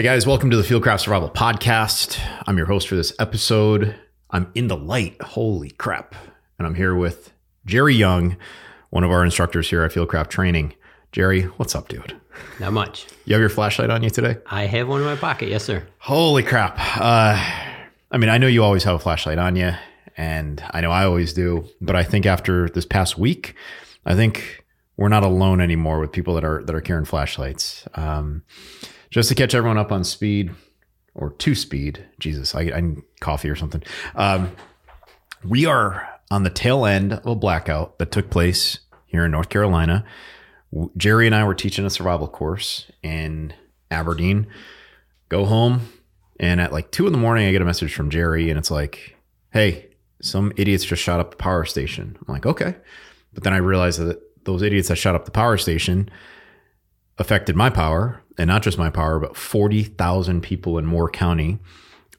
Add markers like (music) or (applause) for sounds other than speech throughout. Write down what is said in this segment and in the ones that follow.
Hey guys, welcome to the Fieldcraft Survival Podcast. I'm your host for this episode. I'm in the light. Holy crap. And I'm here with Jerry Young, one of our instructors here at Fieldcraft Training. Jerry, what's up, dude? Not much. You have your flashlight on you today? I have one in my pocket. Yes, sir. Holy crap. Uh, I mean, I know you always have a flashlight on you, and I know I always do, but I think after this past week, I think we're not alone anymore with people that are that are carrying flashlights. Um, just to catch everyone up on speed or to speed. Jesus, I, I need coffee or something. Um, we are on the tail end of a blackout that took place here in North Carolina. Jerry and I were teaching a survival course in Aberdeen. Go home, and at like two in the morning, I get a message from Jerry, and it's like, "Hey, some idiots just shot up the power station." I'm like, "Okay," but then I realized that those idiots that shot up the power station affected my power, and not just my power, but forty thousand people in Moore County.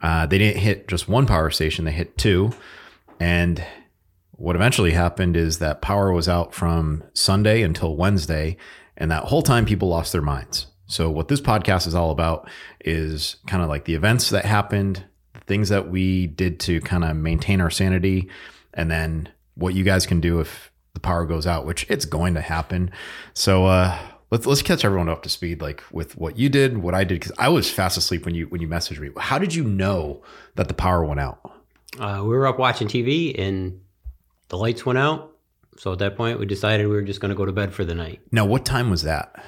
Uh, they didn't hit just one power station; they hit two, and what eventually happened is that power was out from Sunday until Wednesday, and that whole time people lost their minds. So, what this podcast is all about is kind of like the events that happened, things that we did to kind of maintain our sanity, and then what you guys can do if the power goes out, which it's going to happen. So, uh, let's let's catch everyone up to speed, like with what you did, what I did, because I was fast asleep when you when you messaged me. How did you know that the power went out? Uh, we were up watching TV and the lights went out. So at that point, we decided we were just going to go to bed for the night. Now, what time was that?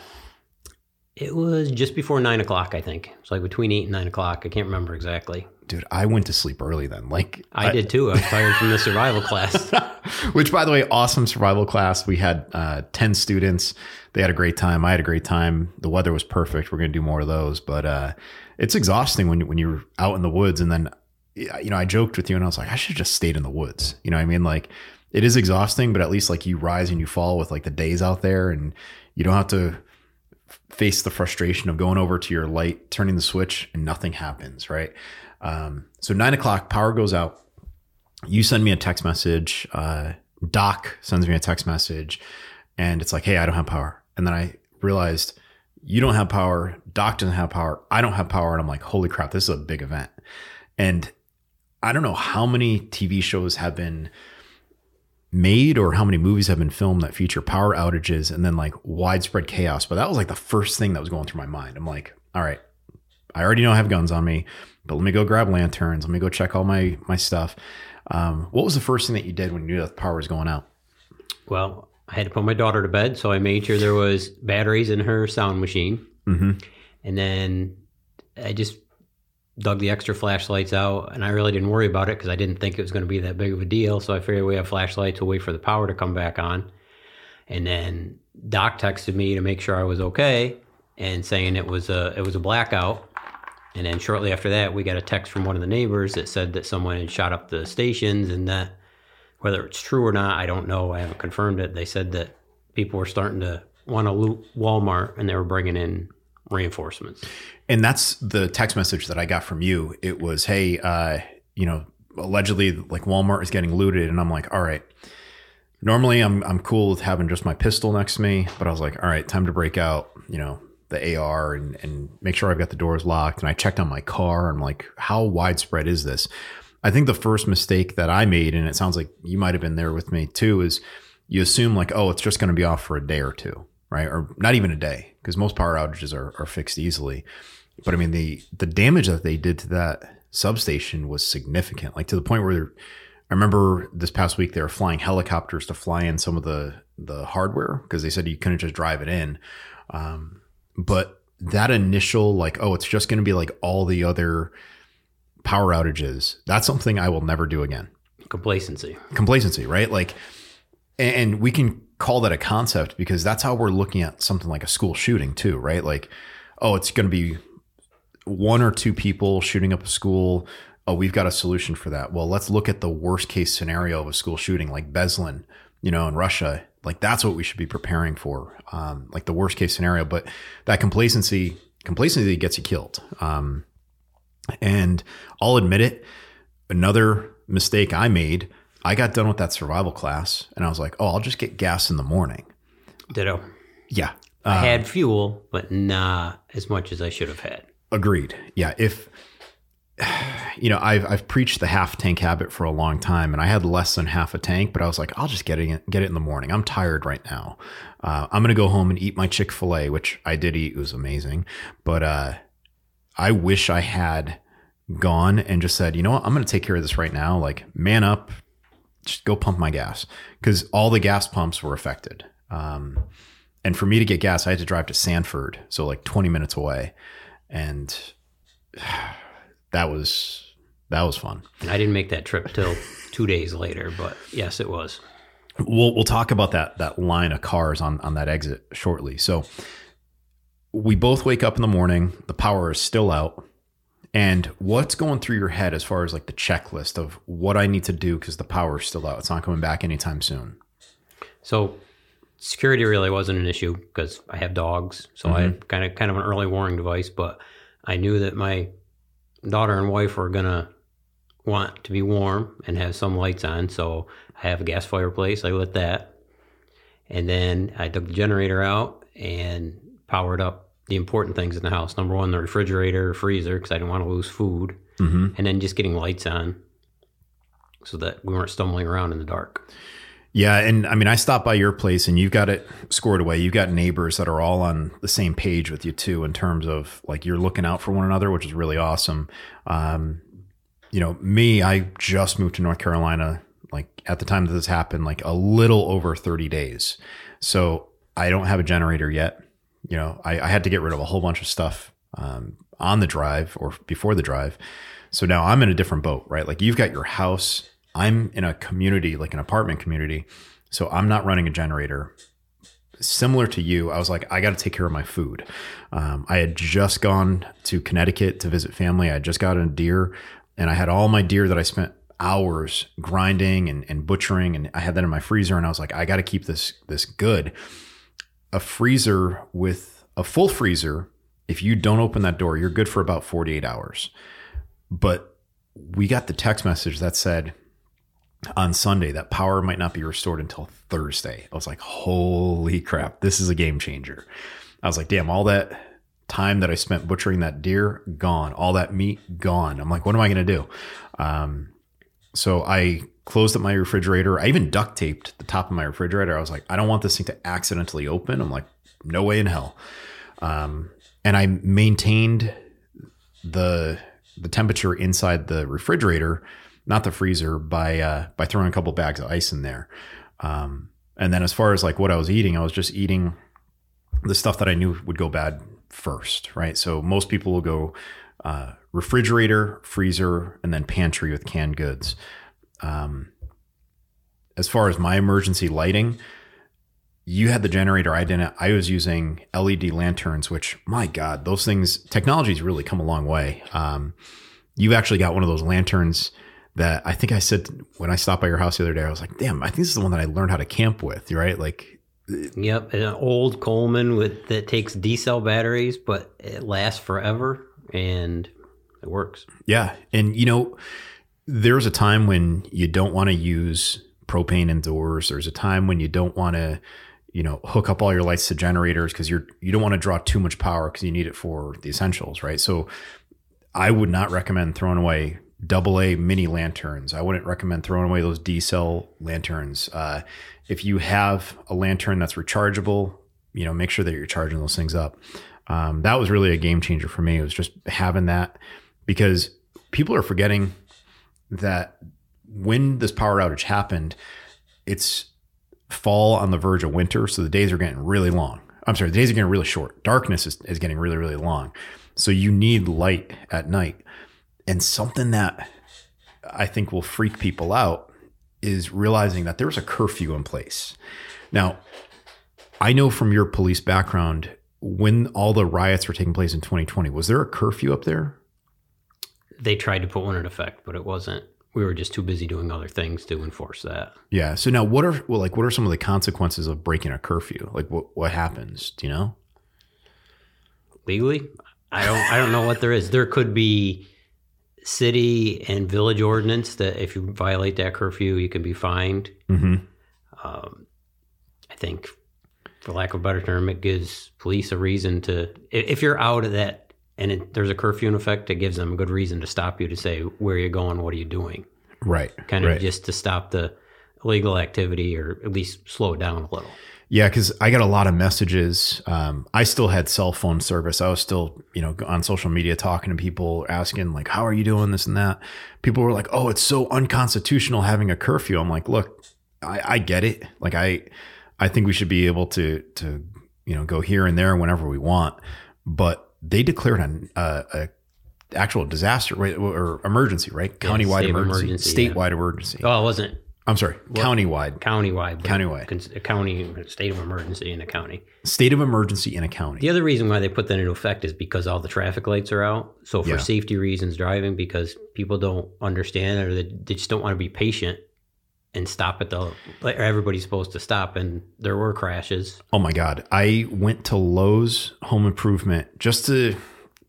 It was just before nine o'clock, I think. It's like between eight and nine o'clock. I can't remember exactly. Dude, I went to sleep early then. Like I, did too. I was tired from the survival (laughs) class. Which, by the way, awesome survival class. We had uh, 10 students. They had a great time. I had a great time. The weather was perfect. We're going to do more of those. But uh, it's exhausting when, when you're out in the woods. And then, you know, I joked with you and I was like, I should have just stayed in the woods. You know what I mean? Like, it is exhausting, but at least like you rise and you fall with like the days out there and you don't have to face the frustration of going over to your light, turning the switch, and nothing happens, right? Um, so nine o'clock, power goes out. You send me a text message. Uh, Doc sends me a text message, and it's like, "Hey, I don't have power." And then I realized you don't have power. Doc doesn't have power. I don't have power, and I'm like, "Holy crap! This is a big event." And I don't know how many TV shows have been made or how many movies have been filmed that feature power outages and then like widespread chaos. But that was like the first thing that was going through my mind. I'm like, all right, I already know I have guns on me, but let me go grab lanterns. Let me go check all my my stuff. Um, what was the first thing that you did when you knew that the power was going out? well, I had to put my daughter to bed, so I made sure there was batteries in her sound machine. Mm-hmm. And then I just dug the extra flashlights out, and I really didn't worry about it because I didn't think it was going to be that big of a deal. So I figured we have flashlights, we'll wait for the power to come back on. And then Doc texted me to make sure I was okay, and saying it was a it was a blackout. And then shortly after that, we got a text from one of the neighbors that said that someone had shot up the stations, and that whether it's true or not, I don't know. I haven't confirmed it. They said that people were starting to want to loot Walmart, and they were bringing in reinforcements. And that's the text message that I got from you. It was, hey, uh, you know, allegedly like Walmart is getting looted, and I'm like, all right. Normally, I'm I'm cool with having just my pistol next to me, but I was like, all right, time to break out, you know, the AR and and make sure I've got the doors locked. And I checked on my car. And I'm like, how widespread is this? I think the first mistake that I made, and it sounds like you might have been there with me too, is you assume like, oh, it's just going to be off for a day or two, right? Or not even a day, because most power outages are, are fixed easily. But I mean, the the damage that they did to that substation was significant, like to the point where I remember this past week they were flying helicopters to fly in some of the the hardware because they said you couldn't just drive it in. Um, but that initial like, oh, it's just going to be like all the other power outages. That's something I will never do again. Complacency. Complacency, right? Like, and we can call that a concept because that's how we're looking at something like a school shooting too, right? Like, oh, it's going to be one or two people shooting up a school. Oh, we've got a solution for that. Well, let's look at the worst case scenario of a school shooting, like Beslan, you know, in Russia. Like that's what we should be preparing for, um, like the worst case scenario. But that complacency, complacency gets you killed. Um, and I'll admit it. Another mistake I made. I got done with that survival class, and I was like, "Oh, I'll just get gas in the morning." Ditto. Yeah, I had fuel, but not as much as I should have had. Agreed. Yeah. If (sighs) you know, I've I've preached the half tank habit for a long time, and I had less than half a tank, but I was like, I'll just get it get it in the morning. I'm tired right now. Uh, I'm gonna go home and eat my Chick Fil A, which I did eat. It was amazing, but uh, I wish I had gone and just said, you know what, I'm gonna take care of this right now. Like, man up, just go pump my gas because all the gas pumps were affected. Um, and for me to get gas, I had to drive to Sanford, so like 20 minutes away, and (sighs) that was that was fun. I didn't make that trip till two days later, but yes, it was. We'll we'll talk about that that line of cars on on that exit shortly. So we both wake up in the morning. The power is still out. And what's going through your head as far as like the checklist of what I need to do because the power is still out? It's not coming back anytime soon. So security really wasn't an issue because I have dogs, so mm-hmm. I had kind of kind of an early warning device. But I knew that my daughter and wife were gonna want to be warm and have some lights on, so I have a gas fireplace. I lit that, and then I took the generator out and powered up the important things in the house. Number one, the refrigerator, freezer, because I didn't want to lose food, mm-hmm. and then just getting lights on so that we weren't stumbling around in the dark. Yeah, and I mean, I stopped by your place, and you've got it scored away. You've got neighbors that are all on the same page with you too, in terms of like you're looking out for one another, which is really awesome. Um, you know, me, I just moved to North Carolina, like at the time that this happened, like a little over 30 days. So I don't have a generator yet. You know, I, I had to get rid of a whole bunch of stuff um, on the drive or before the drive. So now I'm in a different boat, right? Like you've got your house I'm in a community, like an apartment community. So I'm not running a generator. Similar to you, I was like, I got to take care of my food. Um, I had just gone to Connecticut to visit family. I just got a deer and I had all my deer that I spent hours grinding and, and butchering. And I had that in my freezer. And I was like, I got to keep this, this good. A freezer with a full freezer, if you don't open that door, you're good for about 48 hours. But we got the text message that said, on Sunday that power might not be restored until Thursday. I was like, holy crap, this is a game changer. I was like, damn, all that time that I spent butchering that deer, gone. All that meat, gone. I'm like, what am I going to do? Um, so I closed up my refrigerator. I even duct taped the top of my refrigerator. I was like, I don't want this thing to accidentally open. I'm like, no way in hell. Um, and I maintained the the temperature inside the refrigerator not the freezer, by uh, by throwing a couple bags of ice in there. Um, and then as far as like what I was eating, I was just eating the stuff that I knew would go bad first, right? So most people will go uh, refrigerator, freezer, and then pantry with canned goods. Um, as far as my emergency lighting, you had the generator. I didn't. I was using LED lanterns, which my God, those things technology's really come a long way. Um, you've actually got one of those lanterns that I think I said when I stopped by your house the other day, I was like, damn, I think this is the one that I learned how to camp with, right? Like, yep, an old Coleman with that takes D cell batteries, but it lasts forever and it works. Yeah. And, you know, there's a time when you don't want to use propane indoors. There's a time when you don't want to, you know, hook up all your lights to generators because you're you don't want to draw too much power because you need it for the essentials, right? So I would not recommend throwing away double A mini lanterns. I wouldn't recommend throwing away those D cell lanterns. Uh, if you have a lantern that's rechargeable, you know, make sure that you're charging those things up. Um, that was really a game changer for me. It was just having that because people are forgetting that when this power outage happened, it's fall on the verge of winter. So the days are getting really long. I'm sorry, the days are getting really short. Darkness is, is getting really, really long. So you need light at night. And something that I think will freak people out is realizing that there was a curfew in place. Now, I know from your police background, when all the riots were taking place in 2020, was there a curfew up there? They tried to put one in effect, but it wasn't. We were just too busy doing other things to enforce that. Yeah. So now, what are well, like what are some of the consequences of breaking a curfew? Like, what what happens? Do you know? Legally, I don't. I don't know what there is. There could be city and village ordinance that if you violate that curfew, you can be fined. Mm-hmm. Um, I think, for lack of a better term, it gives police a reason to. If you're out of that and it, there's a curfew in effect it gives them a good reason to stop you to say where you're going, what are you doing, Right. kind of right. just to stop the illegal activity or at least slow it down a little. Yeah, because I got a lot of messages. Um, I still had cell phone service. I was still, you know, on social media talking to people, asking like, "How are you doing?" This and that. People were like, "Oh, it's so unconstitutional having a curfew." I'm like, "Look, I, I get it. Like, I, I think we should be able to, to, you know, go here and there whenever we want." But they declared an, uh, a actual disaster right, or emergency, right? Yeah, Countywide emergency, emergency, yeah. statewide emergency. Oh, it wasn't I'm sorry, countywide, countywide. but Countywide. cons- A county, state of emergency in a county. state of emergency in a county. The other reason why they put that into effect is because all the traffic lights are out. So for Yeah. safety reasons, driving because people don't understand or they, they just don't want to be patient and stop at the. Like everybody's supposed to stop, and there were crashes. Oh my God. I went to Lowe's Home Improvement just to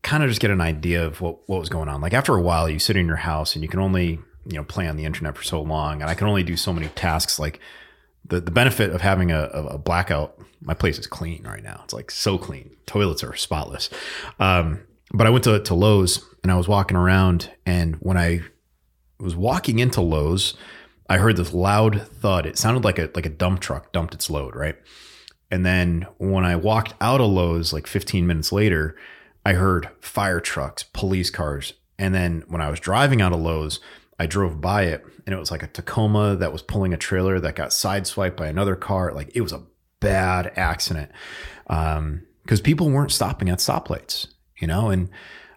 kind of just get an idea of what, what was going on. Like after a while, you sit in your house and you can only, you know, play on the internet for so long. And I can only do so many tasks. Like the, the benefit of having a, a blackout, my place is clean right now. It's like so clean. Toilets are spotless. Um, but I went to, to Lowe's and I was walking around. And when I was walking into Lowe's, I heard this loud thud. It sounded like a like a dump truck dumped its load, right? And then when I walked out of Lowe's like 15 minutes later, I heard fire trucks, police cars. And then when I was driving out of Lowe's, I drove by it and it was like a Tacoma that was pulling a trailer that got sideswiped by another car. Like it was a bad accident. Um, because people weren't stopping at stoplights, you know, and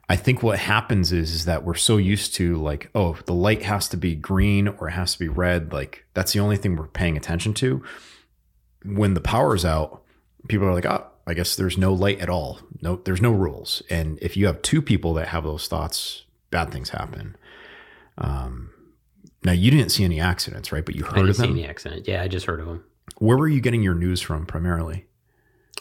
I think what happens is, is that we're so used to like, oh, the light has to be green or it has to be red. Like that's the only thing we're paying attention to. When the power's out, people are like, oh, I guess there's no light at all. No, there's no rules. And if you have two people that have those thoughts, bad things happen. Um, now you didn't see any accidents, right? But you I heard didn't of see them. any accident. Yeah, I just heard of them. Where were you getting your news from primarily?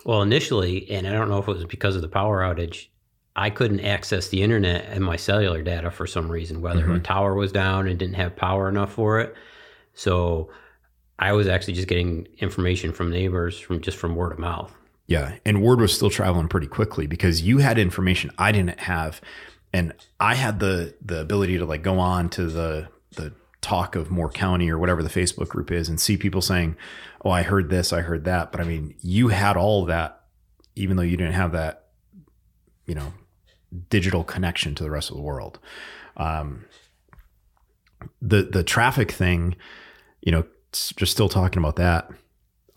Well, initially, and I don't know if it was because of the power outage, I couldn't access the internet and my cellular data for some reason, whether Mhm. a tower was down and didn't have power enough for it. So I was actually just getting information from neighbors from just from word of mouth. Yeah, and word was still traveling pretty quickly because you had information I didn't have, and I had the the ability to like go on to the the talk of Moore County or whatever the Facebook group is and see people saying, "Oh, I heard this, I heard that." But I mean, you had all that, even though you didn't have that, you know, digital connection to the rest of the world. Um, the the traffic thing, you know, just still talking about that.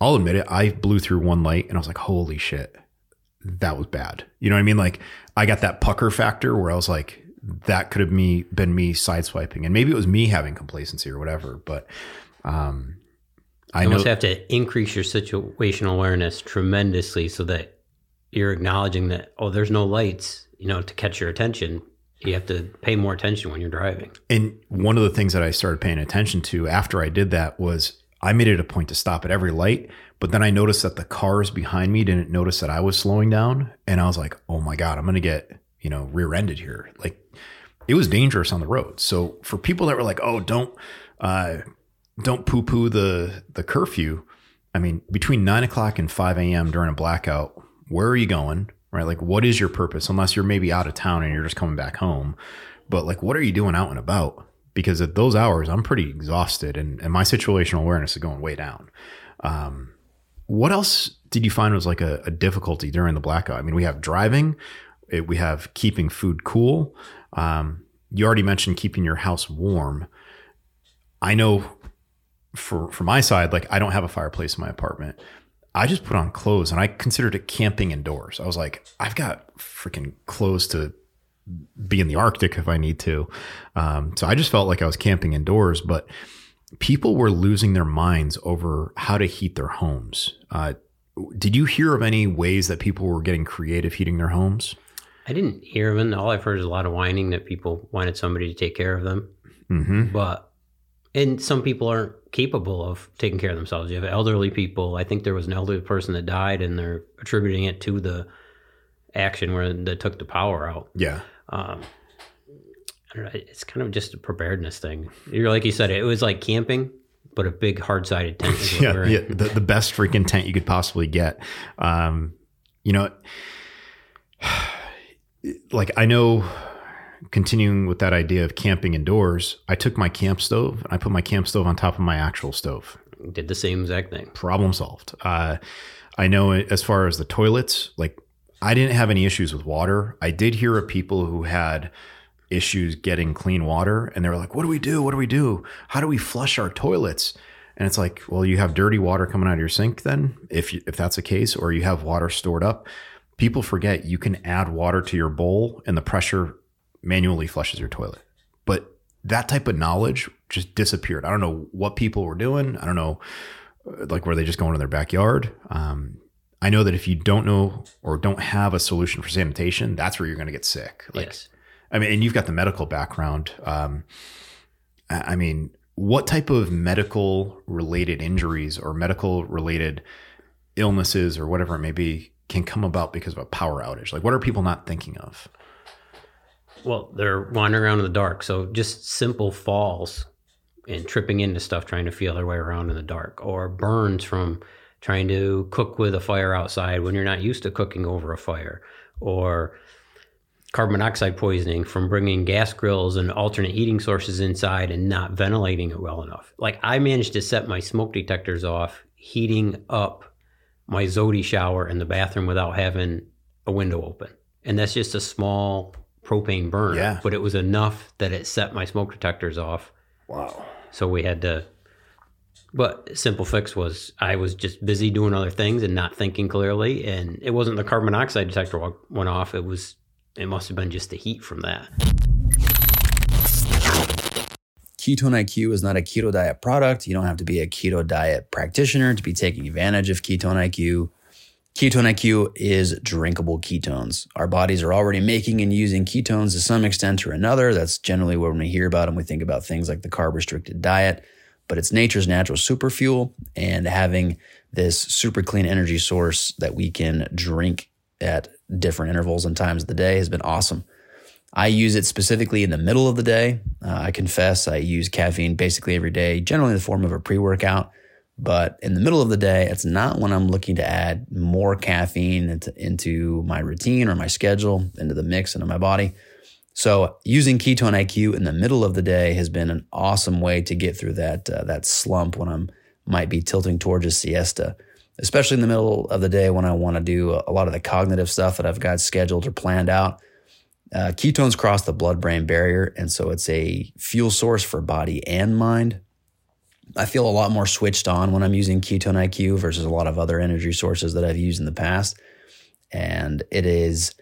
I'll admit it. I blew through one light and I was like, holy shit, that was bad. You know what I mean? Like I got that pucker factor where I was like, that could have me been me sideswiping, and maybe it was me having complacency or whatever. But um, I You know almost have to increase your situational awareness tremendously so that you're acknowledging that, oh, there's no lights, you know, to catch your attention. You have to pay more attention when you're driving. And one of the things that I started paying attention to after I did that was I made it a point to stop at every light, but then I noticed that the cars behind me didn't notice that I was slowing down. And I was like, oh my God, I'm going to get, you know, rear ended here. Like it was dangerous on the road. So for people that were like, oh, don't, uh, don't poo poo the, the curfew. I mean, between nine o'clock and 5 a.m. during a blackout, where are you going? Right? Like, what is your purpose? Unless you're maybe out of town and you're just coming back home. But like, what are you doing out and about? Because at those hours, I'm pretty exhausted and, and my situational awareness is going way down. Um, what else did you find was like a, a difficulty during the blackout? I mean, we have driving, it, we have keeping food cool. Um, you already mentioned keeping your house warm. I know for for my side, like I don't have a fireplace in my apartment. I just put on clothes and I considered it camping indoors. I was like, I've got freaking clothes to be in the Arctic if I need to. Um, so I just felt like I was camping indoors, but people were losing their minds over how to heat their homes. Uh, did you hear of any ways that people were getting creative heating their homes? I didn't hear of them. All I've heard is a lot of whining that people wanted somebody to take care of them. Mm-hmm. But, and some people aren't capable of taking care of themselves. You have elderly people. I think there was an elderly person that died and they're attributing it to the action where they took the power out. Yeah. Um, I don't know. It's kind of just a preparedness thing. You're like you said, it was like camping, but a big hard sided tent. Is yeah, yeah the, the best freaking tent you could possibly get. Um, you know, (sighs) like I know continuing with that idea of camping indoors, I took my camp stove and I put my camp stove on top of my actual stove. Did the same exact thing. Problem solved. Uh, I know as far as the toilets, like I didn't have any issues with water. I did hear of people who had issues getting clean water and they were like, what do we do? What do we do? How do we flush our toilets? And it's like, well, you have dirty water coming out of your sink then, if you, if that's the case, or you have water stored up. People forget you can add water to your bowl and the pressure manually flushes your toilet. But that type of knowledge just disappeared. I don't know what people were doing. I don't know, like, were they just going in their backyard? Um, I know that if you don't know or don't have a solution for sanitation, that's where you're going to get sick. Like, yes. I mean, and you've got the medical background. Um, I mean, what type of medical related injuries or medical related illnesses or whatever it may be can come about because of a power outage? Like, what are people not thinking of? Well, they're wandering around in the dark. So just simple falls and tripping into stuff, trying to feel their way around in the dark, or burns from trying to cook with a fire outside when you're not used to cooking over a fire, or carbon monoxide poisoning from bringing gas grills and alternate heating sources inside and not ventilating it well enough. Like I managed to set my smoke detectors off, heating up my Zodi shower in the bathroom without having a window open. And that's just a small propane burn. Yeah. But it was enough that it set my smoke detectors off. Wow. So we had to but simple fix was I was just busy doing other things and not thinking clearly and it wasn't the carbon monoxide detector went off it was it must have been just the heat from that. Ketone IQ is not a keto diet product. You don't have to be a keto diet practitioner to be taking advantage of Ketone IQ. Ketone IQ is drinkable ketones. Our bodies are already making and using ketones to some extent or another. That's generally when we hear about them, we think about things like the carb restricted diet, but it's nature's natural super fuel. And having this super clean energy source that we can drink at different intervals and times of the day has been awesome. I use it specifically in the middle of the day. Uh, I confess I use caffeine basically every day, generally in the form of a pre workout. But in the middle of the day, it's not when I'm looking to add more caffeine into, into my routine or my schedule, into the mix, into my body. So using Ketone IQ in the middle of the day has been an awesome way to get through that uh, that slump when I'm might be tilting towards a siesta especially in the middle of the day when I want to do a lot of the cognitive stuff that I've got scheduled or planned out. Uh, ketones cross the blood brain barrier, and so it's a fuel source for body and mind. I feel a lot more switched on when I'm using Ketone IQ versus a lot of other energy sources that I've used in the past. And it is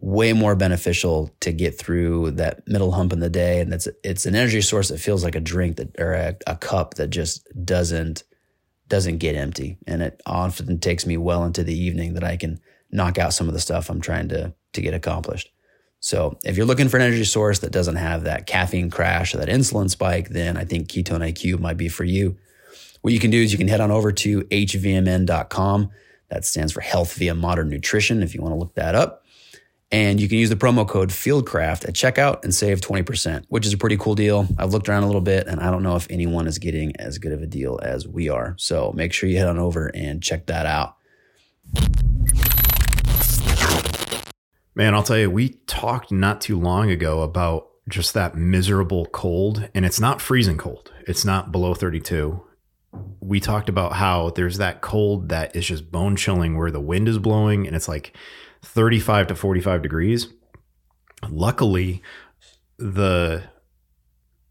way more beneficial to get through that middle hump in the day. And it's, it's an energy source that feels like a drink that, or a, a cup that just doesn't doesn't get empty. And it often takes me well into the evening that I can knock out some of the stuff I'm trying to, to get accomplished. So if you're looking for an energy source that doesn't have that caffeine crash or that insulin spike, then I think Ketone IQ might be for you. What you can do is you can head on over to hvmn.com. That stands for Health via Modern Nutrition if you want to look that up. And you can use the promo code FieldCraft at checkout and save 20%, which is a pretty cool deal. I've looked around a little bit and I don't know if anyone is getting as good of a deal as we are. So make sure you head on over and check that out. Man, I'll tell you, we talked not too long ago about just that miserable cold, and it's not freezing cold. It's not below 32. We talked about how there's that cold that is just bone chilling where the wind is blowing and it's like 35 to 45 degrees. Luckily, the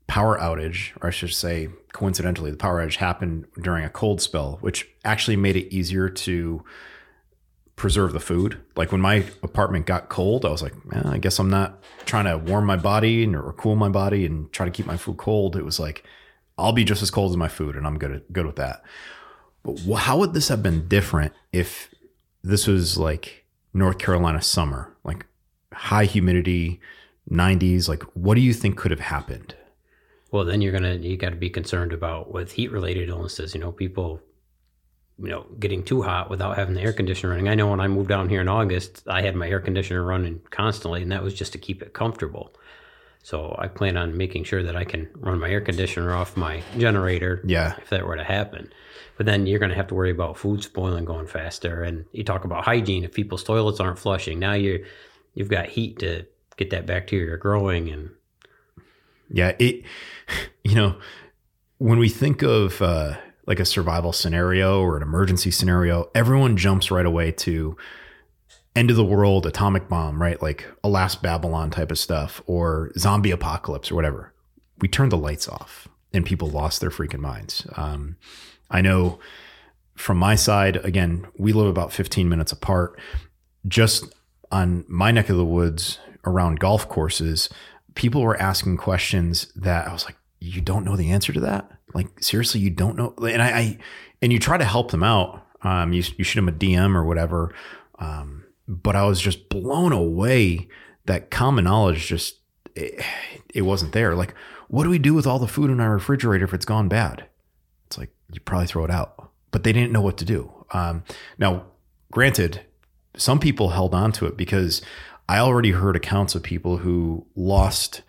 power outage, or I should say, coincidentally, the power outage happened during a cold spell, which actually made it easier to preserve the food. Like when my apartment got cold, I was like, eh, I guess I'm not trying to warm my body or cool my body and try to keep my food cold. It was like, I'll be just as cold as my food, and I'm good good with that. But how would this have been different if this was like North Carolina summer, like high humidity, 90s. Like, what do you think could have happened? Well, then you're gonna you got to be concerned about with heat related illnesses. You know, people, you know, getting too hot without having the air conditioner running. I know when I moved down here in August, I had my air conditioner running constantly, and that was just to keep it comfortable. So I plan on making sure that I can run my air conditioner off my generator. Yeah. If that were to happen. But then you're going to have to worry about food spoiling going faster. And you talk about hygiene. If people's toilets aren't flushing, now you're you've got heat to get that bacteria growing and Yeah, it (sighs) you know, when we think of uh like a survival scenario or an emergency scenario, everyone jumps right away to end of the world, atomic bomb, right? Like Alas, Babylon type of stuff or zombie apocalypse or whatever. We turned the lights off and people lost their freaking minds. Um, I know from my side, again, we live about 15 minutes apart. Just on my neck of the woods around golf courses, people were asking questions that I was like, you don't know the answer to that? Like, seriously, you don't know? And I, I and you try to help them out. Um, you, you shoot them a DM or whatever. Um, but I was just blown away that common knowledge just, it, it wasn't there. Like, what do we do with all the food in our refrigerator if it's gone bad? It's like, you probably throw it out. But they didn't know what to do. Um, now, granted, some people held on to it because I already heard accounts of people who lost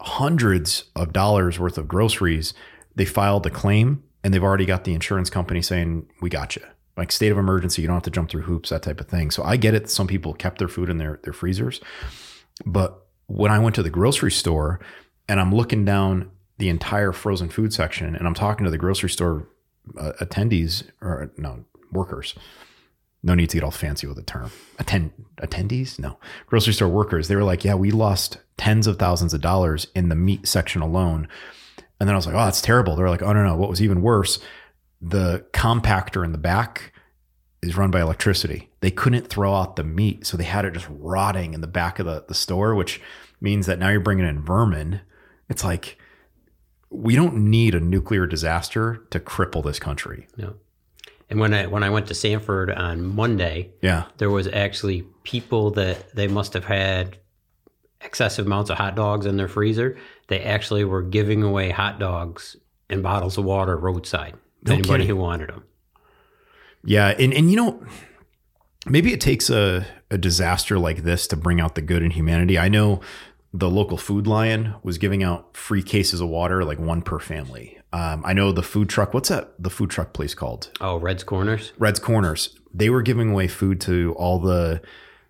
hundreds of dollars worth of groceries. They filed a claim and they've already got the insurance company saying, We got you. Like state of emergency, you don't have to jump through hoops, that type of thing. So I get it. Some people kept their food in their, their freezers. But when I went to the grocery store and I'm looking down the entire frozen food section and I'm talking to the grocery store uh, attendees or no, workers, no need to get all fancy with the term. Attend attendees? No. Grocery store workers. They were like, yeah, we lost tens of thousands of dollars in the meat section alone. And then I was like, oh, that's terrible. They're like, oh no, no. What was even worse, the compactor in the back is run by electricity. They couldn't throw out the meat, so they had it just rotting in the back of the, the store, which means that now you're bringing in vermin. It's like we don't need a nuclear disaster to cripple this country. No. And when I when I went to Sanford on Monday, Yeah. there was actually people that they must have had excessive amounts of hot dogs in their freezer. They actually were giving away hot dogs and bottles of water roadside No anybody kidding. who wanted them. Yeah, and and you know, maybe it takes a a disaster like this to bring out the good in humanity. I know the local Food Lion was giving out free cases of water, like one per family. Um, I know the food truck. What's that? The food truck place called Oh, Red's Corners. Red's Corners. They were giving away food to all the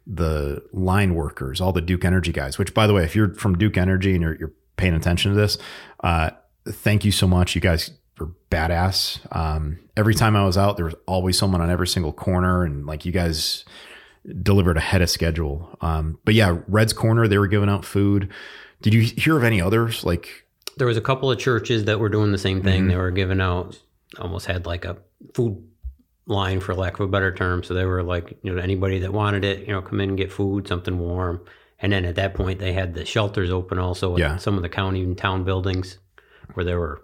the line workers, all the Duke Energy guys. Which, by the way, if you're from Duke Energy and you're, you're paying attention to this, uh, thank you so much. You guys are badass. Um, every time I was out, there was always someone on every single corner, and like you guys delivered ahead of schedule. Um, but yeah, Red's Corner, they were giving out food. Did you hear of any others? Like, There was a couple of churches that were doing the same thing. Mm-hmm. They were giving out almost had like a food line for lack of a better term. So they were like, you know, anybody that wanted it, you know, come in and get food, something warm. And then at that point they had the shelters open also in Yeah. some of the county and town buildings where there were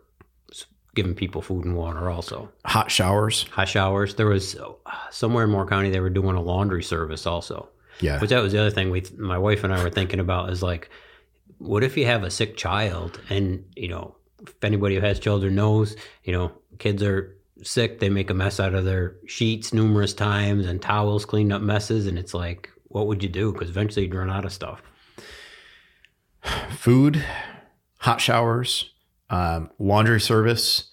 giving people food and water also. hot showers. Hot showers. There was uh, somewhere in Moore County they were doing a laundry service also. Yeah. Which that was the other thing we, my wife and I were thinking about is like, what if you have a sick child and you know, if anybody who has children knows, you know, kids are sick, they make a mess out of their sheets numerous times and towels clean up messes, and it's like, what would you do? Because eventually you'd run out of stuff. food, hot showers, um, laundry service,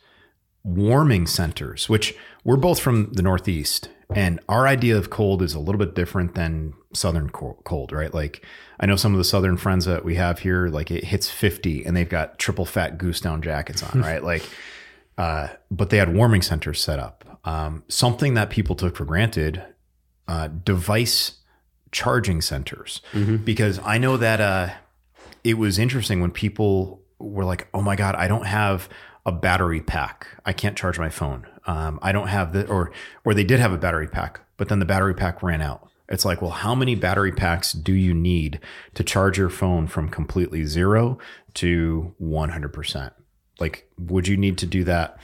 warming centers, which we're both from the Northeast. And our idea of cold is a little bit different than Southern cold, right? Like, I know some of the Southern friends that we have here, like it hits 50 and they've got triple fat goose down jackets on, (laughs) right? Like, uh, but they had warming centers set up. Um, something that people took for granted, uh, device charging centers, because I know that uh, it was interesting when people were like, "Oh my god, I don't have a battery pack. I can't charge my phone. Um, I don't have the or or they did have a battery pack, but then the battery pack ran out." It's like, well, how many battery packs do you need to charge your phone from completely zero to 100%? Like, would you need to do that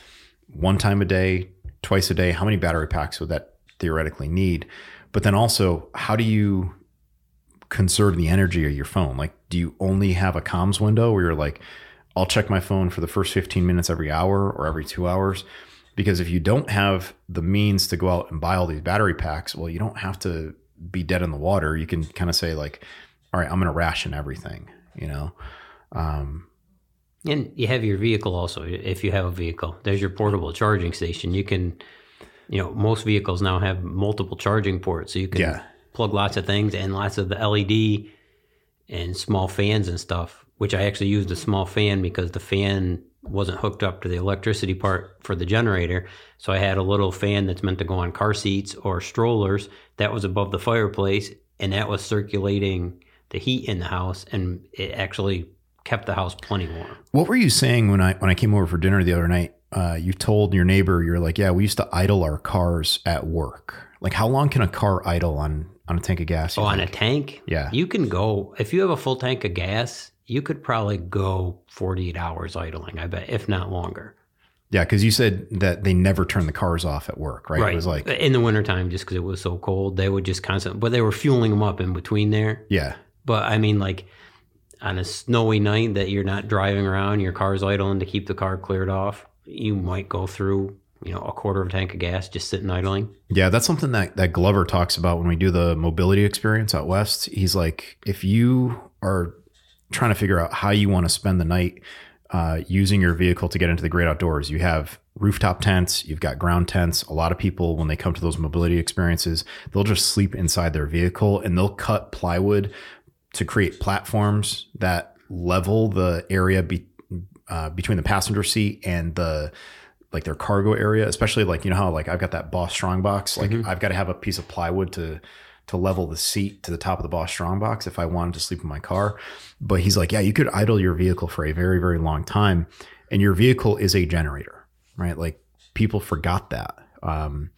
one time a day, twice a day? How many battery packs would that theoretically need? But then also, how do you conserve the energy of your phone? Like, do you only have a comms window where you're like, I'll check my phone for the first 15 minutes every hour or every two hours? Because if you don't have the means to go out and buy all these battery packs, well, you don't have to be dead in the water. You can kind of say, like, all right, I'm going to ration everything, you know? Um, And you have your vehicle also, if you have a vehicle. There's your portable charging station. You can, you know, most vehicles now have multiple charging ports, so you can Yeah. plug lots of things and lots of the LED and small fans and stuff. Which I actually used a small fan because the fan wasn't hooked up to the electricity part for the generator. So I had a little fan that's meant to go on car seats or strollers that was above the fireplace, and that was circulating the heat in the house, and it actually kept the house plenty warm. What were you saying when I when I came over for dinner the other night? Uh, you told your neighbor you're like, yeah, we used to idle our cars at work. Like, how long can a car idle on on a tank of gas? Oh, on a tank? Yeah. You can go, if you have a full tank of gas, you could probably go 48 hours idling, I bet, if not longer. yeah, because you said that they never turn the cars off at work, right? It was like, in the wintertime, just because it was so cold, they would just constantly, but they were fueling them up in between there. yeah, But I mean, like on a snowy night that you're not driving around, your car's idling to keep the car cleared off, you might go through, you know, a quarter of a tank of gas just sitting idling. yeah. That's something that that Glover talks about when we do the mobility experience out west. He's like, if you are trying to figure out how you want to spend the night uh, using your vehicle to get into the great outdoors, you have rooftop tents, you've got ground tents. A lot of people, when they come to those mobility experiences, they'll just sleep inside their vehicle and they'll cut plywood to create platforms that level the area be, uh, between the passenger seat and the like their cargo area, especially like you know how like I've got that Boss Strong box. Like I've got to have a piece of plywood to to level the seat to the top of the Boss strongbox if I wanted to sleep in my car. But he's like, yeah, you could idle your vehicle for a very very long time, and your vehicle is a generator, right? Like people forgot that. Um,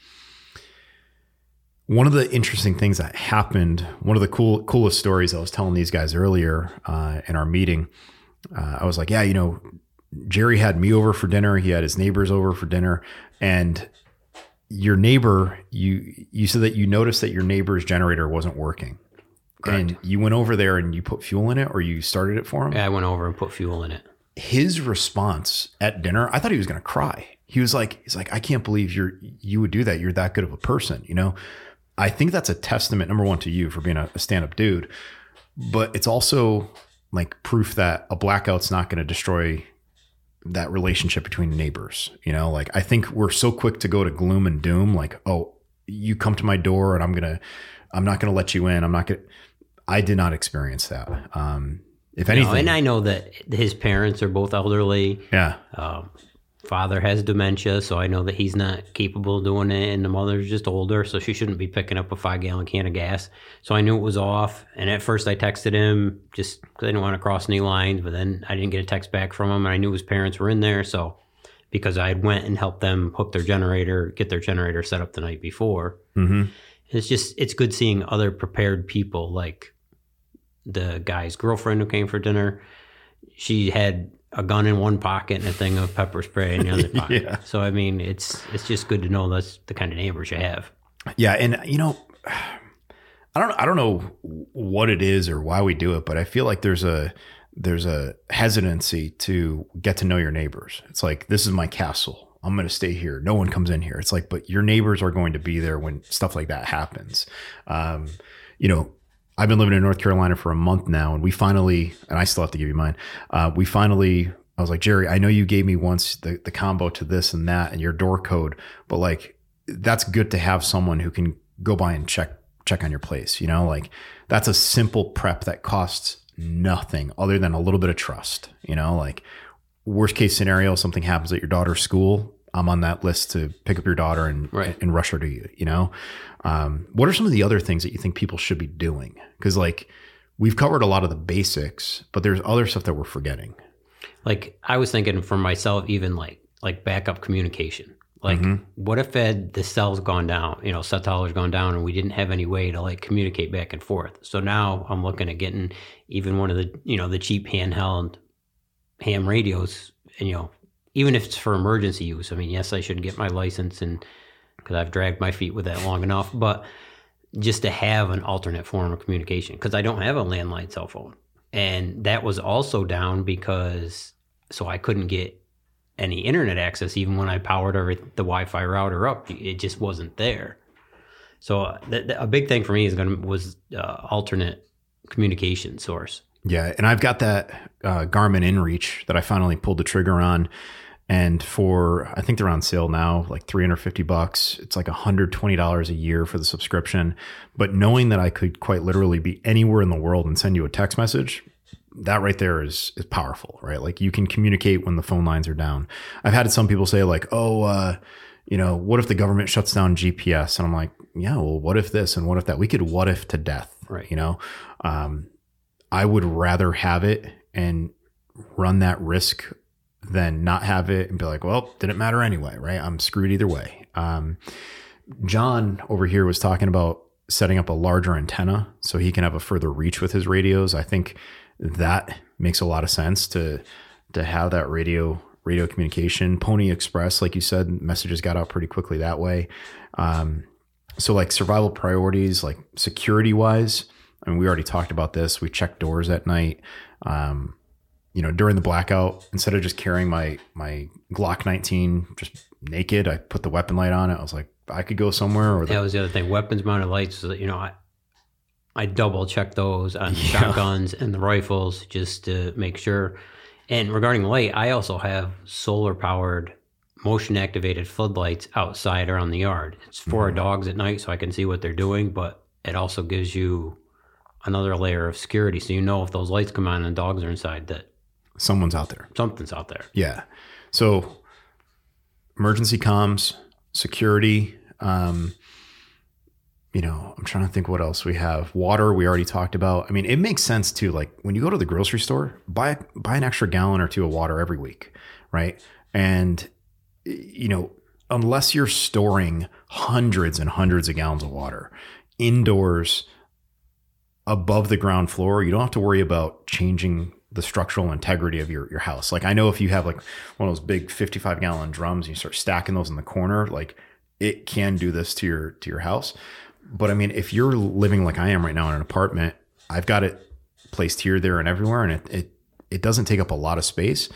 one of the interesting things that happened, one of the cool coolest stories I was telling these guys earlier uh, in our meeting, uh, I was like, yeah, you know, Jerry had me over for dinner. He had his neighbors over for dinner, and your neighbor, you you said that you noticed that your neighbor's generator wasn't working, and you went over there and you put fuel in it, or you started it for him. Yeah, I went over and put fuel in it. His response at dinner, I thought he was going to cry. He was like, he's like, I can't believe you're you would do that. You're that good of a person, you know. I think that's a testament, number one, to you for being a, a stand up dude, but it's also like proof that a blackout's not going to destroy that relationship between neighbors. You know, like I think we're so quick to go to gloom and doom, like, oh, you come to my door and I'm gonna, I'm not gonna let you in. I'm not gonna. I did not experience that. Um, if anything, know, and I know that his parents are both elderly. yeah, Um, father has dementia, so I know that he's not capable of doing it, and the mother's just older, so she shouldn't be picking up a five gallon can of gas. So I knew it was off, and at first I texted him just 'cause I didn't want to cross any lines, but then I didn't get a text back from him, and I knew his parents were in there, so because I had went and helped them hook their generator, get their generator set up the night before. hmm It's just it's good seeing other prepared people like the guy's girlfriend who came for dinner. She had a gun in one pocket and a thing of pepper spray in the other (laughs) pocket. Yeah. So I mean, it's it's just good to know that's the kind of neighbors you have. yeah, and you know, (sighs) I don't, I don't know what it is or why we do it, but I feel like there's a there's a hesitancy to get to know your neighbors. It's like this is my castle. I'm going to stay here. No one comes in here. It's like, but your neighbors are going to be there when stuff like that happens. Um, you know, I've been living in North Carolina for a month now, and we finally, and I still have to give you mine. Uh, we finally, I was like, Jerry, I know you gave me once the, the combo to this and that and your door code, but like, that's good to have someone who can go by and check check on your place. You know, like that's a simple prep that costs nothing other than a little bit of trust. You know, like worst case scenario, something happens at your daughter's school. I'm on that list to pick up your daughter and Right. and rush her to you. You know, um, what are some of the other things that you think people should be doing? Because like we've covered a lot of the basics, but there's other stuff that we're forgetting. Like I was thinking for myself, even like like backup communication. Like, Mm-hmm. what if had the cell's gone down, you know, cell tower's gone down, and we didn't have any way to like communicate back and forth? So now I'm looking at getting even one of the, you know, the cheap handheld ham radios, and you know, even if it's for emergency use. I mean, yes, I should get my license, and because I've dragged my feet with that long enough, but just to have an alternate form of communication because I don't have a landline cell phone, and that was also down because so I couldn't get any internet access even when I powered every, the Wi-Fi router up. It just wasn't there. So uh, th- th- a big thing for me is going to was uh, alternate communication source. Yeah, and I've got that uh, Garmin InReach that I finally pulled the trigger on, And for I think they're on sale now, like 350 bucks. It's like $120 a year for the subscription. But knowing that I could quite literally be anywhere in the world and send you a text message, that right there is is powerful, right? Like you can communicate when the phone lines are down. I've had some people say like, "Oh, uh, you know, what if the government shuts down GPS?" And I'm like, "Yeah, well, what if this and what if that? We could what if to death, Right. You know, um, I would rather have it and run that risk than not have it and be like, well, didn't matter anyway, right? I'm screwed either way. Um, John over here was talking about setting up a larger antenna so he can have a further reach with his radios. I think that makes a lot of sense to to have that radio radio communication. Pony Express, like you said, messages got out pretty quickly that way. Um, so like survival priorities, like security wise, I mean, we already talked about this. We check doors at night. Um, you know, during the blackout, instead of just carrying my my Glock 19 just naked, I put the weapon light on it. I was like, I could go somewhere. Or the, That was the other thing. Weapons mounted lights. You know, I I double check those on (laughs) the shotguns and the rifles just to make sure. And regarding light, I also have solar powered motion activated floodlights outside or on the yard. It's for our dogs at night so I can see what they're doing, but it also gives you another layer of security so you know if those lights come on and dogs are inside that someone's out there. something's out there. Yeah. So emergency comms, security, um, you know, I'm trying to think what else we have. Water, we already talked about. I mean, it makes sense too. Like when you go to the grocery store, buy buy an extra gallon or two of water every week, right? And you know, unless you're storing hundreds and hundreds of gallons of water indoors above the ground floor, you don't have to worry about changing the structural integrity of your, your house. Like I know if you have like one of those big 55 gallon drums and you start stacking those in the corner, like it can do this to your to your house. But I mean, if you're living like I am right now in an apartment, I've got it placed here, there, and everywhere, and it it, it doesn't take up a lot of space.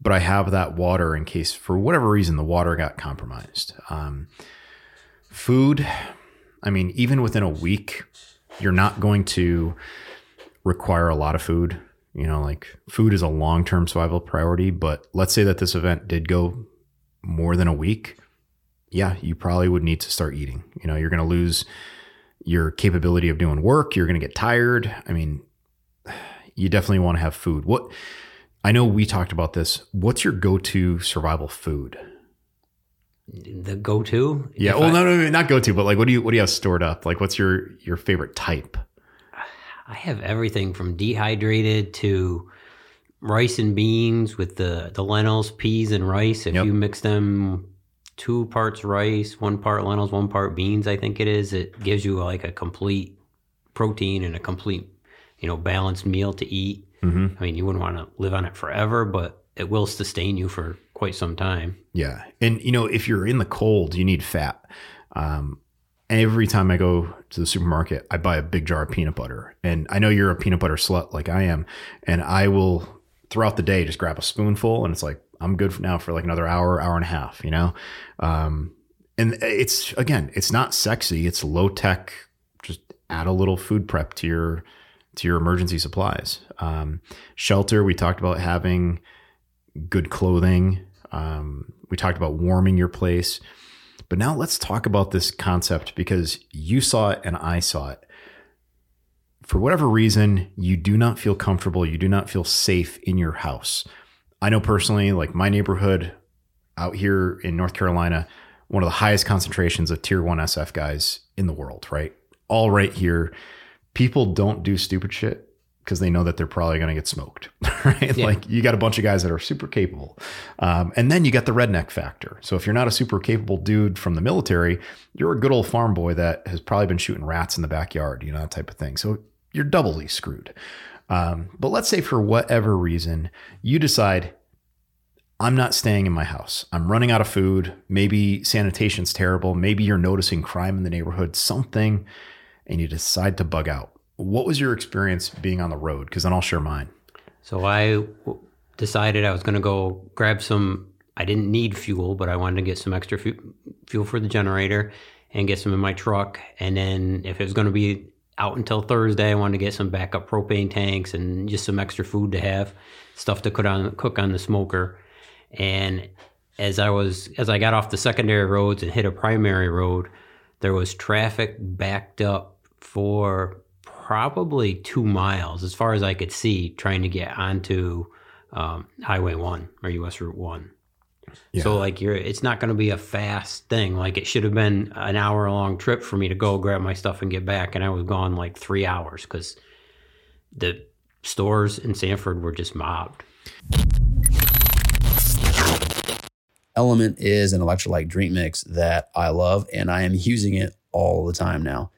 But I have that water in case, for whatever reason, the water got compromised. Um, food, I mean, even within a week, you're not going to require a lot of food. You know, like food is a long term survival priority. But let's say that this event did go more than a week. Yeah, you probably would need to start eating. You know, you're going to lose your capability of doing work. You're going to get tired. I mean, (sighs) you definitely want to have food. What I know we talked about this. What's your go to survival food? The go to? Yeah. Well, no, no, no, not go to, but like, what do you what do you have stored up? Like, what's your your favorite type? I have everything from dehydrated to rice and beans with the, the lentils, peas, and rice. If Yep. you mix them two parts rice, one part lentils, one part beans, I think it is, it gives you like a complete protein and a complete, you know, balanced meal to eat. Mm-hmm. I mean, you wouldn't want to live on it forever, but it will sustain you for quite some time. Yeah. And, you know, if you're in the cold, you need fat. Um, every time I go to the supermarket, I buy a big jar of peanut butter. And I know you're a peanut butter slut like I am. And I will, throughout the day, just grab a spoonful and it's like, I'm good for now for like another hour, hour and a half, you know? Um, and it's, again, it's not sexy. It's low tech. Just add a little food prep to your, to your emergency supplies. Um, shelter, we talked about having good clothing. Um, we talked about warming your place. But now let's talk about this concept because you saw it and I saw it. For whatever reason, you do not feel comfortable, you do not feel safe in your house. I know personally, like my neighborhood out here in North Carolina, one of the highest concentrations of tier one SF guys in the world, right? All right here. People don't do stupid shit because they know that they're probably going to get smoked, (laughs) right? Yeah. Like you got a bunch of guys that are super capable. Um, and then you got the redneck factor. So if you're not a super capable dude from the military, you're a good old farm boy that has probably been shooting rats in the backyard, you know, that type of thing. So you're doubly screwed. Um, but let's say for whatever reason, you decide, I'm not staying in my house. I'm running out of food. Maybe sanitation's terrible. Maybe you're noticing crime in the neighborhood, something, and you decide to bug out. What was your experience being on the road? Because then I'll share mine. So I w- decided I was going to go grab some. I didn't need fuel, but I wanted to get some extra fu- fuel for the generator and get some in my truck. And then if it was going to be out until Thursday, I wanted to get some backup propane tanks and just some extra food to have, stuff to cook on cook on the smoker. And as I was as I got off the secondary roads and hit a primary road, there was traffic backed up for probably two miles, as far as I could see, trying to get onto um, Highway One or US Route One. Yeah. So like you're, it's not going to be a fast thing. Like it should have been an hour long trip for me to go grab my stuff and get back, and I was gone like three hours because the stores in Sanford were just mobbed. Element is an electrolyte drink mix that I love, and I am using it all the time now.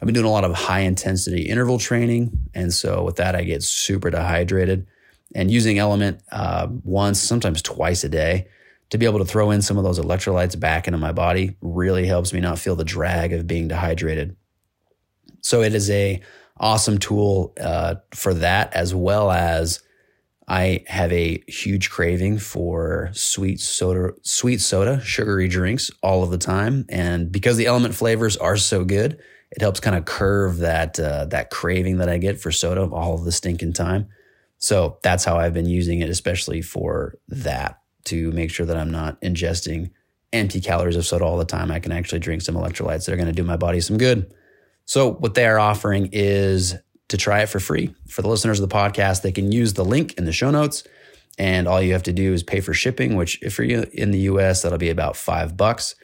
I've been doing a lot of high intensity interval training, and so with that, I get super dehydrated. And using Element uh, once, sometimes twice a day, to be able to throw in some of those electrolytes back into my body really helps me not feel the drag of being dehydrated. So it is a awesome tool uh, for that, as well as I have a huge craving for sweet soda, sweet soda, sugary drinks all of the time, and because the element flavors are so good, it helps kind of curve that uh, that craving that I get for soda all the stinking time. So that's how I've been using it, especially for that to make sure that I'm not ingesting empty calories of soda all the time. I can actually drink some electrolytes that are going to do my body some good. So what they are offering is to try it for free. For the listeners of the podcast, they can use the link in the show notes. And all you have to do is pay for shipping, which if you're in the US, that'll be about five bucks.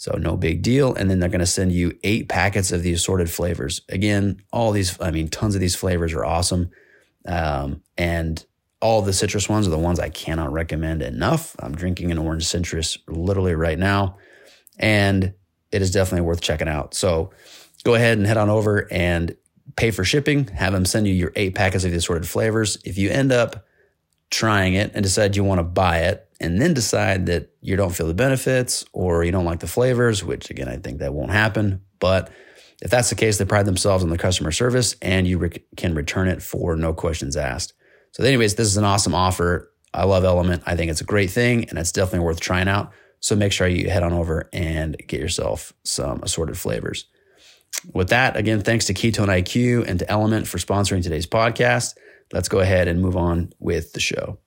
So no big deal. And then they're going to send you eight packets of the assorted flavors. Again, all these, I mean, tons of these flavors are awesome. Um, and all the citrus ones are the ones I cannot recommend enough. I'm drinking an orange citrus literally right now. And it is definitely worth checking out. So go ahead and head on over and pay for shipping, have them send you your eight packets of the assorted flavors. If you end up trying it and decide you want to buy it, and then decide that you don't feel the benefits or you don't like the flavors, which again, I think that won't happen. But if that's the case, they pride themselves on the customer service and you re- can return it for no questions asked. So, anyways, this is an awesome offer. I love Element. I think it's a great thing and it's definitely worth trying out. So, make sure you head on over and get yourself some assorted flavors. With that, again, thanks to Ketone IQ and to Element for sponsoring today's podcast. Let's go ahead and move on with the show.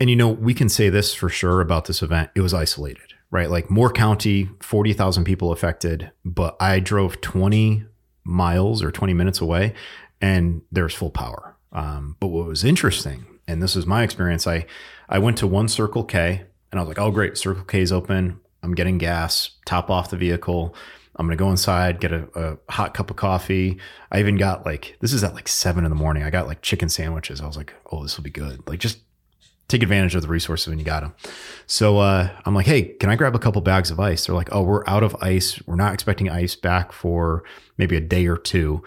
And you know, we can say this for sure about this event. It was isolated, right? Like Moore County, 40,000 people affected, but I drove 20 miles or 20 minutes away and there's full power. Um, but what was interesting, and this is my experience, I, I went to one Circle K and I was like, oh, great, Circle K is open. I'm getting gas, top off the vehicle. I'm going to go inside, get a, a, hot cup of coffee. I even got like, this is at like seven in the morning. I got like chicken sandwiches. I was like, oh, this will be good. Like, just take advantage of the resources when you got them. So uh, I'm like, hey, can I grab a couple bags of ice? They're like, oh, we're out of ice. We're not expecting ice back for maybe a day or two.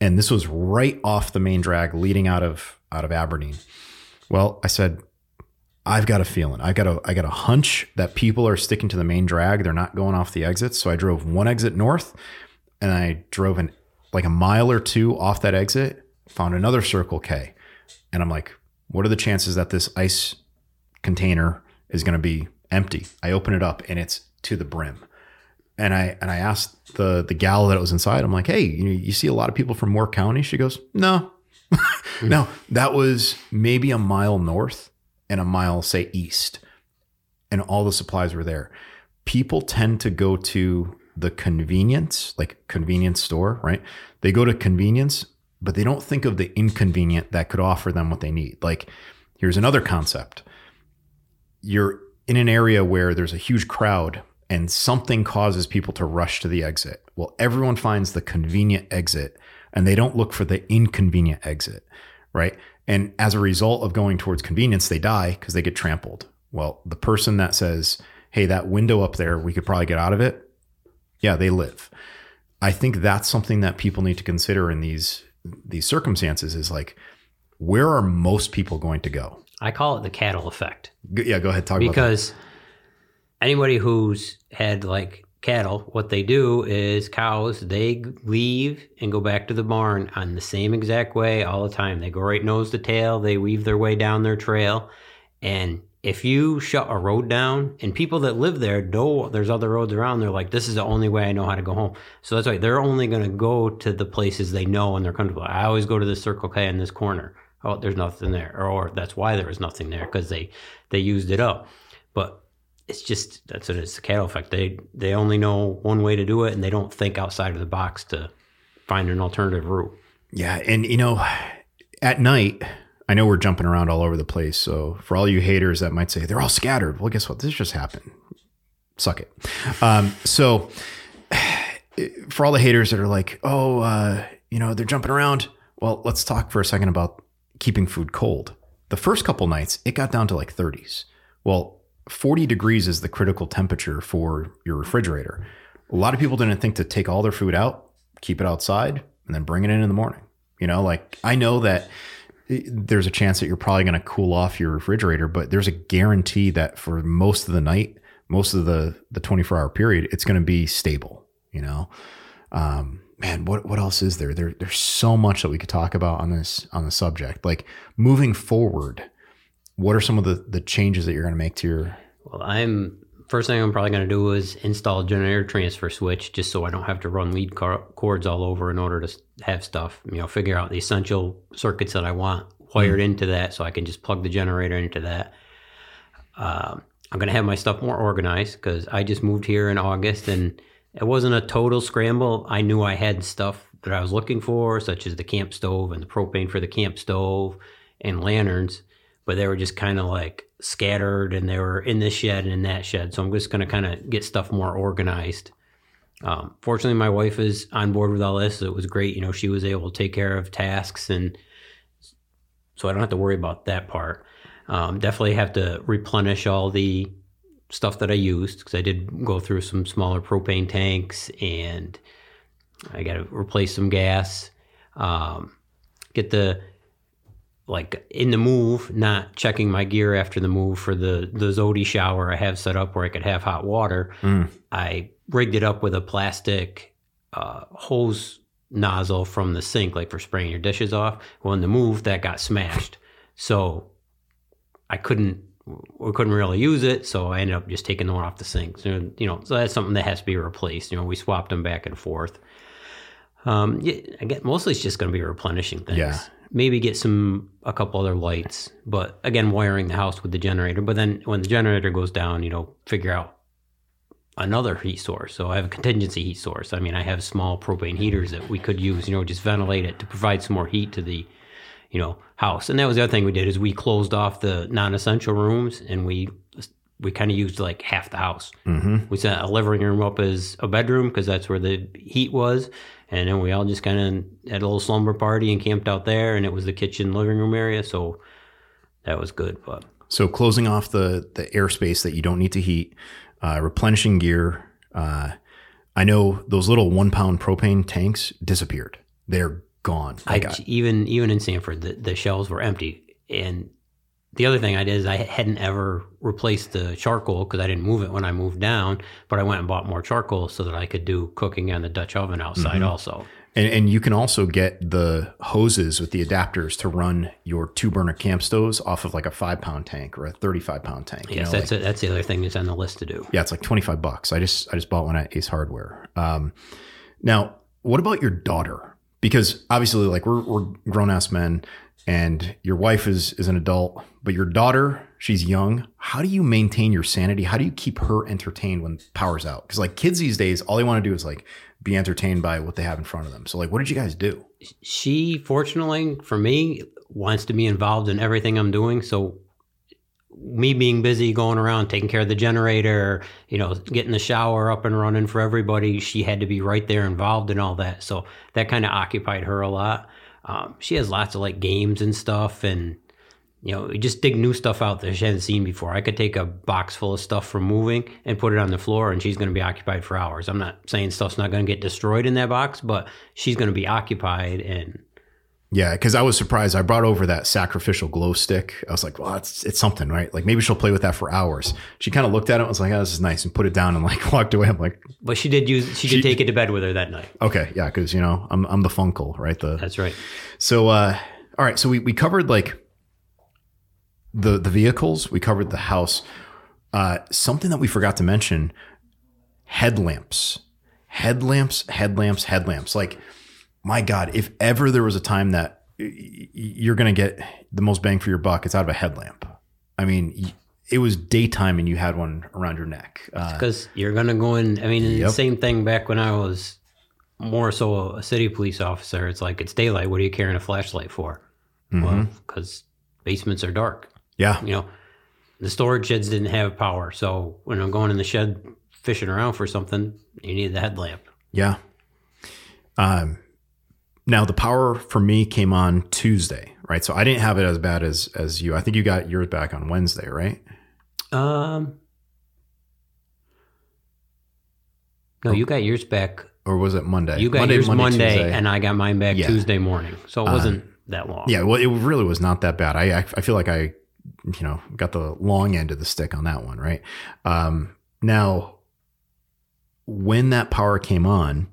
And this was right off the main drag leading out of out of Aberdeen. Well, I said, I've got a feeling. I got a I got a hunch that people are sticking to the main drag. They're not going off the exits. So I drove one exit north and I drove an like a mile or two off that exit, found another Circle K. And I'm like, what are the chances that this ice container is going to be empty? I open it up and it's to the brim. And I and I asked the the gal that was inside. I'm like, "Hey, you, you see a lot of people from Moore County?" She goes, "No, (laughs) no, that was maybe a mile north and a mile, say, east, and all the supplies were there. People tend to go to the convenience, like convenience store, right? They go to convenience, but they don't think of the inconvenient that could offer them what they need. Like, here's another concept you're in an area where there's a huge crowd and something causes people to rush to the exit. Well, everyone finds the convenient exit and they don't look for the inconvenient exit, right? And as a result of going towards convenience, they die because they get trampled. Well, the person that says, hey, that window up there, we could probably get out of it, yeah, they live. I think that's something that people need to consider in these these circumstances is like, where are most people going to go? I call it the cattle effect. G- Yeah, go ahead. Talk because anybody who's had like cattle, what they do is cows, they leave and go back to the barn on the same exact way all the time. They go right nose to tail, they weave their way down their trail. And if you shut a road down and people that live there know there's other roads around, they're like, this is the only way I know how to go home. So that's why they're only going to go to the places they know and they're comfortable. I always go to the Circle K in this corner. oh, there's nothing there, or, or that's why there was nothing there because they they used it up. But it's just that's what it's the cattle effect. They they only know one way to do it, and they don't think outside of the box to find an alternative route. Yeah, and you know, at night, I know we're jumping around all over the place. So for all you haters that might say they're all scattered, well, guess what? This just happened. Suck it. Um, so (sighs) for all the haters that are like, oh, uh, you know, they're jumping around. Well, let's talk for a second about keeping food cold. The first couple nights, it got down to like 30s. Well, 40 degrees is the critical temperature for your refrigerator. A lot of people didn't think to take all their food out, keep it outside, and then bring it in in the morning. You know, like I know that there's a chance that you're probably going to cool off your refrigerator, but there's a guarantee that for most of the night, most of the the 24 hour period, it's going to be stable. You know, um, man, what what else is there? There there's so much that we could talk about on this on the subject. Like moving forward, what are some of the the changes that you're going to make to your? Well, I'm first thing I'm probably going to do is install a generator transfer switch just so I don't have to run lead car- cords all over in order to have stuff. You know, figure out the essential circuits that I want wired mm. into that so I can just plug the generator into that. Um, I'm going to have my stuff more organized because I just moved here in August and it wasn't a total scramble. I knew I had stuff that I was looking for, such as the camp stove and the propane for the camp stove and lanterns, but they were just kind of like scattered and they were in this shed and in that shed. So I'm just going to kind of get stuff more organized. Um, fortunately, my wife is on board with all this. So it was great. You know, she was able to take care of tasks and so I don't have to worry about that part. Um, definitely have to replenish all the stuff that I used because I did go through some smaller propane tanks and I got to replace some gas. Um, get the like in the move, not checking my gear after the move for the the Zodi shower I have set up where I could have hot water. Mm. I rigged it up with a plastic uh, hose nozzle from the sink, like for spraying your dishes off. Well, in the move, that got smashed, so I couldn't we couldn't really use it. So I ended up just taking the one off the sink. So, you know, so that's something that has to be replaced. You know, we swapped them back and forth. Um, yeah, again, mostly it's just going to be replenishing things. Yeah maybe get some a couple other lights, but again, wiring the house with the generator. But then when the generator goes down, you know, figure out another heat source. So I have a contingency heat source. I mean, I have small propane heaters that we could use, you know, just ventilate it to provide some more heat to the, you know, house. And that was the other thing we did is we closed off the non-essential rooms and we we kind of used like half the house. Mm-hmm. We set a living room up as a bedroom because that's where the heat was, and then we all just kind of had a little slumber party and camped out there, and it was the kitchen living room area, so that was good. But so closing off the the airspace that you don't need to heat, uh, replenishing gear. Uh, I know those little one pound propane tanks disappeared. They're gone. I, I even even in Sanford, the, the shelves were empty, and the other thing I did is I hadn't ever replaced the charcoal because I didn't move it when I moved down, but I went and bought more charcoal so that I could do cooking on the Dutch oven outside mm-hmm. also. And, and you can also get the hoses with the adapters to run your two burner camp stoves off of like a five pound tank or a 35 pound tank. Yes, know, that's, like, a, that's the other thing that's on the list to do. Yeah, it's like 25 bucks. I just, I just bought one at Ace Hardware. Um, now, what about your daughter? Because obviously, like we're, we're grown ass men and your wife is is an adult, but your daughter, she's young. How do you maintain your sanity? How do you keep her entertained when power's out? Because like kids these days, all they want to do is like be entertained by what they have in front of them. So like, what did you guys do? She, fortunately for me, wants to be involved in everything I'm doing. So me being busy going around taking care of the generator, you know, getting the shower up and running for everybody, she had to be right there involved in all that. So that kind of occupied her a lot. Um, she has lots of like games and stuff, and you know, just dig new stuff out that she hasn't seen before. I could take a box full of stuff from moving and put it on the floor, and she's going to be occupied for hours. I'm not saying stuff's not going to get destroyed in that box, but she's going to be occupied and yeah, because I was surprised. I brought over that sacrificial glow stick. I was like, well, it's it's something, right? Like maybe she'll play with that for hours. She kind of looked at it and was like, oh, this is nice, and put it down and (laughs) like walked away. I'm like, but she did use she, she did take it to bed with her that night. Okay, yeah, because you know I'm I'm the funkle, right? The that's right. So uh, all right, so we we covered like the the vehicles, we covered the house. Uh, something that we forgot to mention: headlamps, headlamps, headlamps, headlamps. Like my God, if ever there was a time that you're going to get the most bang for your buck. It's out of a headlamp. I mean, it was daytime and you had one around your neck. Uh, because you're gonna go in. I mean, Yep. the same thing back when I was more so a city police officer. It's like it's daylight. What are you carrying a flashlight for? Mm-hmm. Well, because basements are dark. yeah, You know, the storage sheds didn't have power, so when I'm going in the shed fishing around for something, you need the headlamp. yeah. Um, now the power for me came on Tuesday, right? So I didn't have it as bad as as you. I think you got yours back on Wednesday, right? Um, no, you got yours back. Or was it Monday? You got Monday, yours Monday, Tuesday. and I got mine back Yeah. Tuesday morning, so it wasn't that long. Yeah, well, it really was not that bad. I I I feel like I, you know, got the long end of the stick on that one, right? Um, now, when that power came on,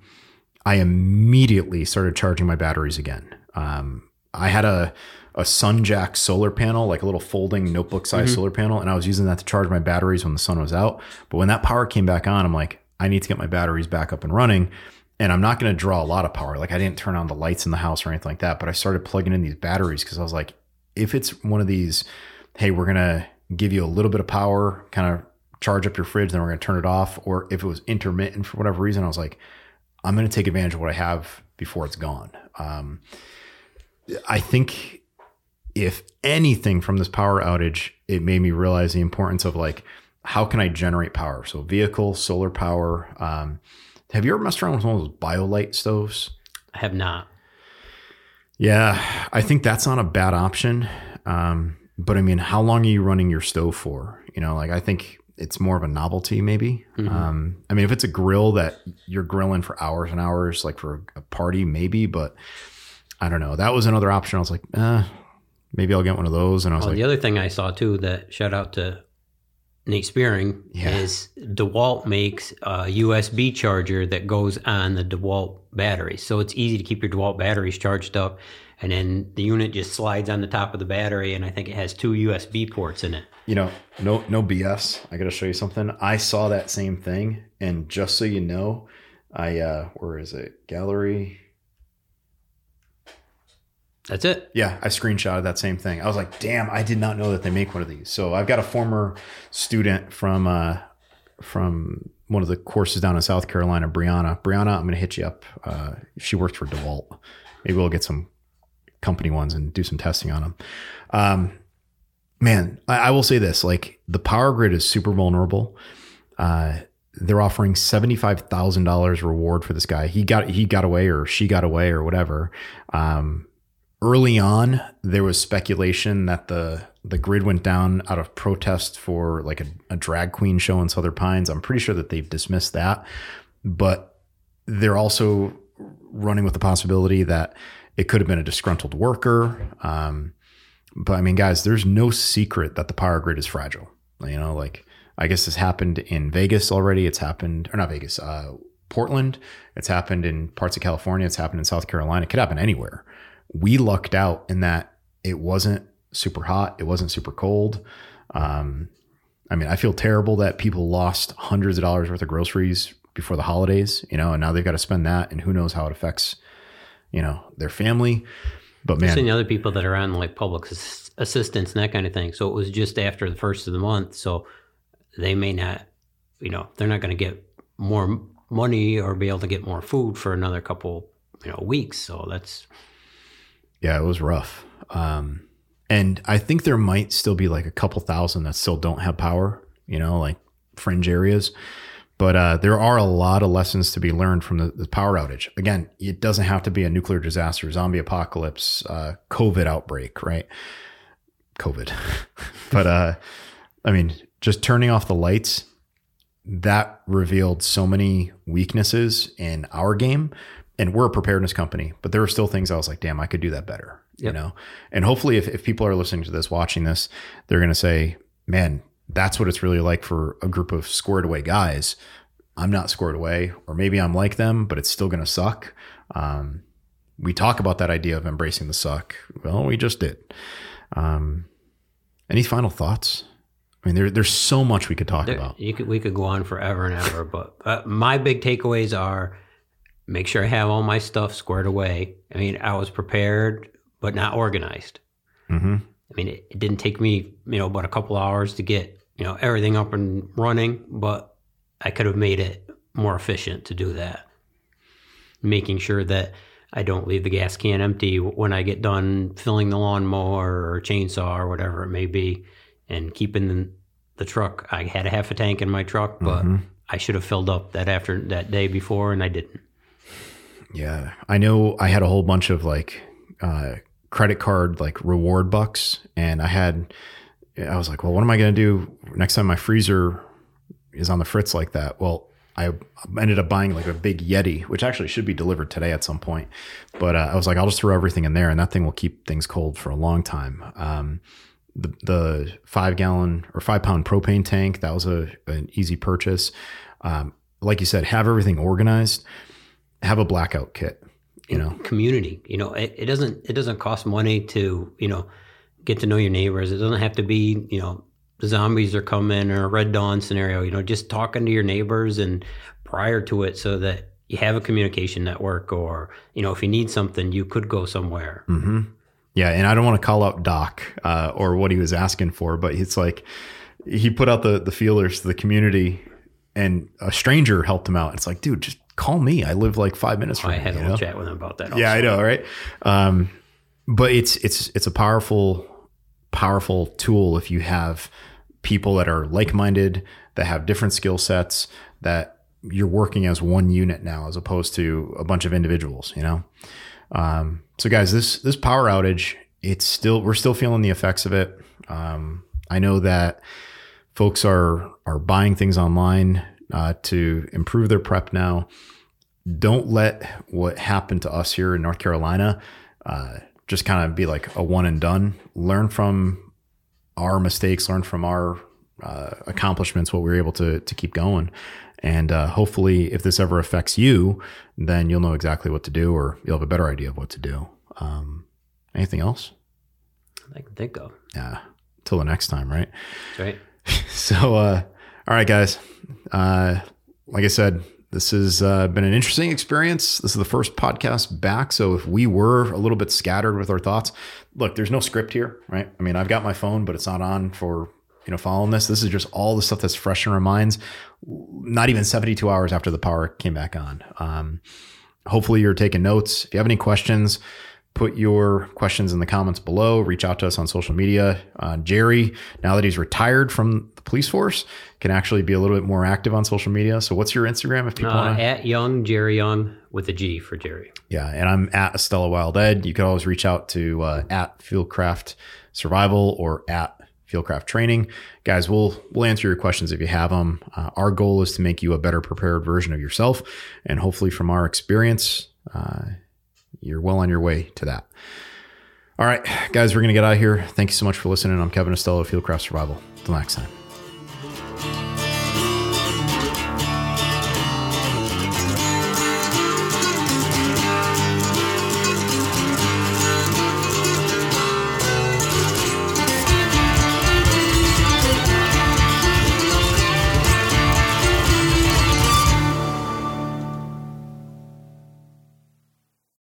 I immediately started charging my batteries again. Um, I had a a Sunjack solar panel, like a little folding notebook size solar panel, and I was using that to charge my batteries when the sun was out. But when that power came back on, I'm like, I need to get my batteries back up and running. And I'm not going to draw a lot of power. Like I didn't turn on the lights in the house or anything like that. But I started plugging in these batteries because I was like, if it's one of these, hey, we're going to give you a little bit of power, kind of charge up your fridge, then we're going to turn it off. Or if it was intermittent for whatever reason, I was like, I'm going to take advantage of what I have before it's gone. Um, I think if anything from this power outage, it made me realize the importance of like, how can I generate power? So vehicle, solar power. Um, have you ever messed around with one of those BioLite stoves? I have not. Yeah, I think that's not a bad option. Um, but I mean, how long are you running your stove for? You know, like I think it's more of a novelty, maybe. Um, I mean, if it's a grill that you're grilling for hours and hours, like for a party, maybe. But I don't know. That was another option. I was like, eh, maybe I'll get one of those. And I was Well, like, the other thing I saw too that shout out to Nate Spearing Yeah. is DeWalt makes a USB charger that goes on the DeWalt battery. So it's easy to keep your DeWalt batteries charged up. And then the unit just slides on the top of the battery, and I think it has two USB ports in it. You know, no, no BS. I got to show you something. I saw that same thing, and just so you know, I uh, where is it? Gallery. That's it. Yeah, I screenshotted that same thing. I was like, damn, I did not know that they make one of these. So I've got a former student from uh, from one of the courses down in South Carolina, Brianna. Brianna, I'm going to hit you up. Uh, she works for DeWalt. Maybe we'll get some company ones and do some testing on them. Um, man, I, I will say this: like the power grid is super vulnerable. Uh, they're offering seventy five thousand dollars reward for this guy. He got he got away or she got away or whatever. Um, early on, there was speculation that the the grid went down out of protest for like a, a drag queen show in Southern Pines. I'm pretty sure that they've dismissed that, but they're also running with the possibility that it could have been a disgruntled worker. Um, but I mean, guys, there's no secret that the power grid is fragile. You know, like I guess this happened in Vegas already. It's happened, or not Vegas, uh, Portland. It's happened in parts of California. It's happened in South Carolina. It could happen anywhere. We lucked out in that it wasn't super hot. It wasn't super cold. Um, I mean, I feel terrible that people lost hundreds of dollars worth of groceries before the holidays, you know, and now they've got to spend that, and who knows how it affects, you know, their family. But man, Seeing the other people that are on like public ass- assistance and that kind of thing. So it was just after the first of the month. So they may not, you know, they're not going to get more money or be able to get more food for another couple, you know, weeks. So that's Yeah, it was rough. Um, and I think there might still be like a couple thousand that still don't have power, you know, like fringe areas. But uh, there are a lot of lessons to be learned from the, the power outage. Again, it doesn't have to be a nuclear disaster, zombie apocalypse, uh, COVID outbreak, right? COVID. (laughs) but uh, I mean, just turning off the lights, that revealed so many weaknesses in our game. And we're a preparedness company, but there were still things I was like, damn, I could do that better. You know? And hopefully if, if people are listening to this, watching this, they're gonna say, Man, that's what it's really like for a group of squared away guys. I'm not squared away, or maybe I'm like them, but it's still gonna suck. Um, we talk about that idea of embracing the suck. Well, we just did. Um, any final thoughts? I mean, there, there's so much we could talk there, about. you could we could go on forever and ever. but uh, my big takeaways are make sure I have all my stuff squared away. I mean, I was prepared, but not organized. hmm I mean, it, it didn't take me, you know, but a couple hours to get, you know, everything up and running, but I could have made it more efficient to do that. Making sure that I don't leave the gas can empty when I get done filling the lawnmower or chainsaw or whatever it may be, and keeping the, the truck. I had a half a tank in my truck, but Mm-hmm. I should have filled up that after that day before, and I didn't. Yeah, I know. I had a whole bunch of like uh, credit card like reward bucks, and I had. I was like, well, what am I going to do next time my freezer is on the fritz like that? Well, I ended up buying like a big Yeti, which actually should be delivered today at some point. But uh, I was like, I'll just throw everything in there, and that thing will keep things cold for a long time. Um, the the five gallon or five pound propane tank that was a an easy purchase. Um, like you said, have everything organized. Have a blackout kit. You know, community. You know, it, it doesn't it doesn't cost money to you know get to know your neighbors. It doesn't have to be you know zombies are coming or a red dawn scenario. You know, just talking to your neighbors and prior to it, so that you have a communication network, or you know, if you need something, you could go somewhere. hmm Yeah, and I don't want to call out Doc uh, or what he was asking for, but it's like he put out the the feelers to the community, and a stranger helped him out. It's like, dude, just call me. I live like five minutes from I you. had a little know? chat with him about that. Yeah. I know, right? Um, but it's it's it's a powerful powerful tool if you have people that are like minded that have different skill sets that you're working as one unit now as opposed to a bunch of individuals. You know. Um, so guys, this this power outage, it's still we're still feeling the effects of it. Um, I know that folks are are buying things online uh, to improve their prep now. Don't let what happened to us here in North Carolina uh, just kind of be like a one and done. Learn from our mistakes, learn from our uh, accomplishments, what we were able to to keep going. And uh, hopefully, if this ever affects you, then you'll know exactly what to do, or you'll have a better idea of what to do. Um, anything else? I can think of. Yeah. Till the next time, right? Right. (laughs) So, uh, all right, guys. Uh, like I said, this has uh, been an interesting experience. This is the first podcast back. So, if we were a little bit scattered with our thoughts, look, there's no script here, right? I mean, I've got my phone, but it's not on for you know following this. This is just all the stuff that's fresh in our minds. Not even 72 hours after the power came back on. Um, hopefully, you're taking notes. If you have any questions, put your questions in the comments below. Reach out to us on social media. Uh, Jerry, now that he's retired from the police force, can actually be a little bit more active on social media. So, what's your Instagram if people Uh, want to? at Young Jerry Young with a G for Jerry. Yeah, and I'm at Estela Wild Ed. You can always reach out to uh, at Fieldcraft Survival or at Fieldcraft Training, guys. We'll we'll answer your questions if you have them. Uh, our goal is to make you a better prepared version of yourself, and hopefully, from our experience, uh, you're well on your way to that. All right, guys, we're gonna get out of here. Thank you so much for listening. I'm Kevin Estela, of Fieldcraft Survival. Till next time.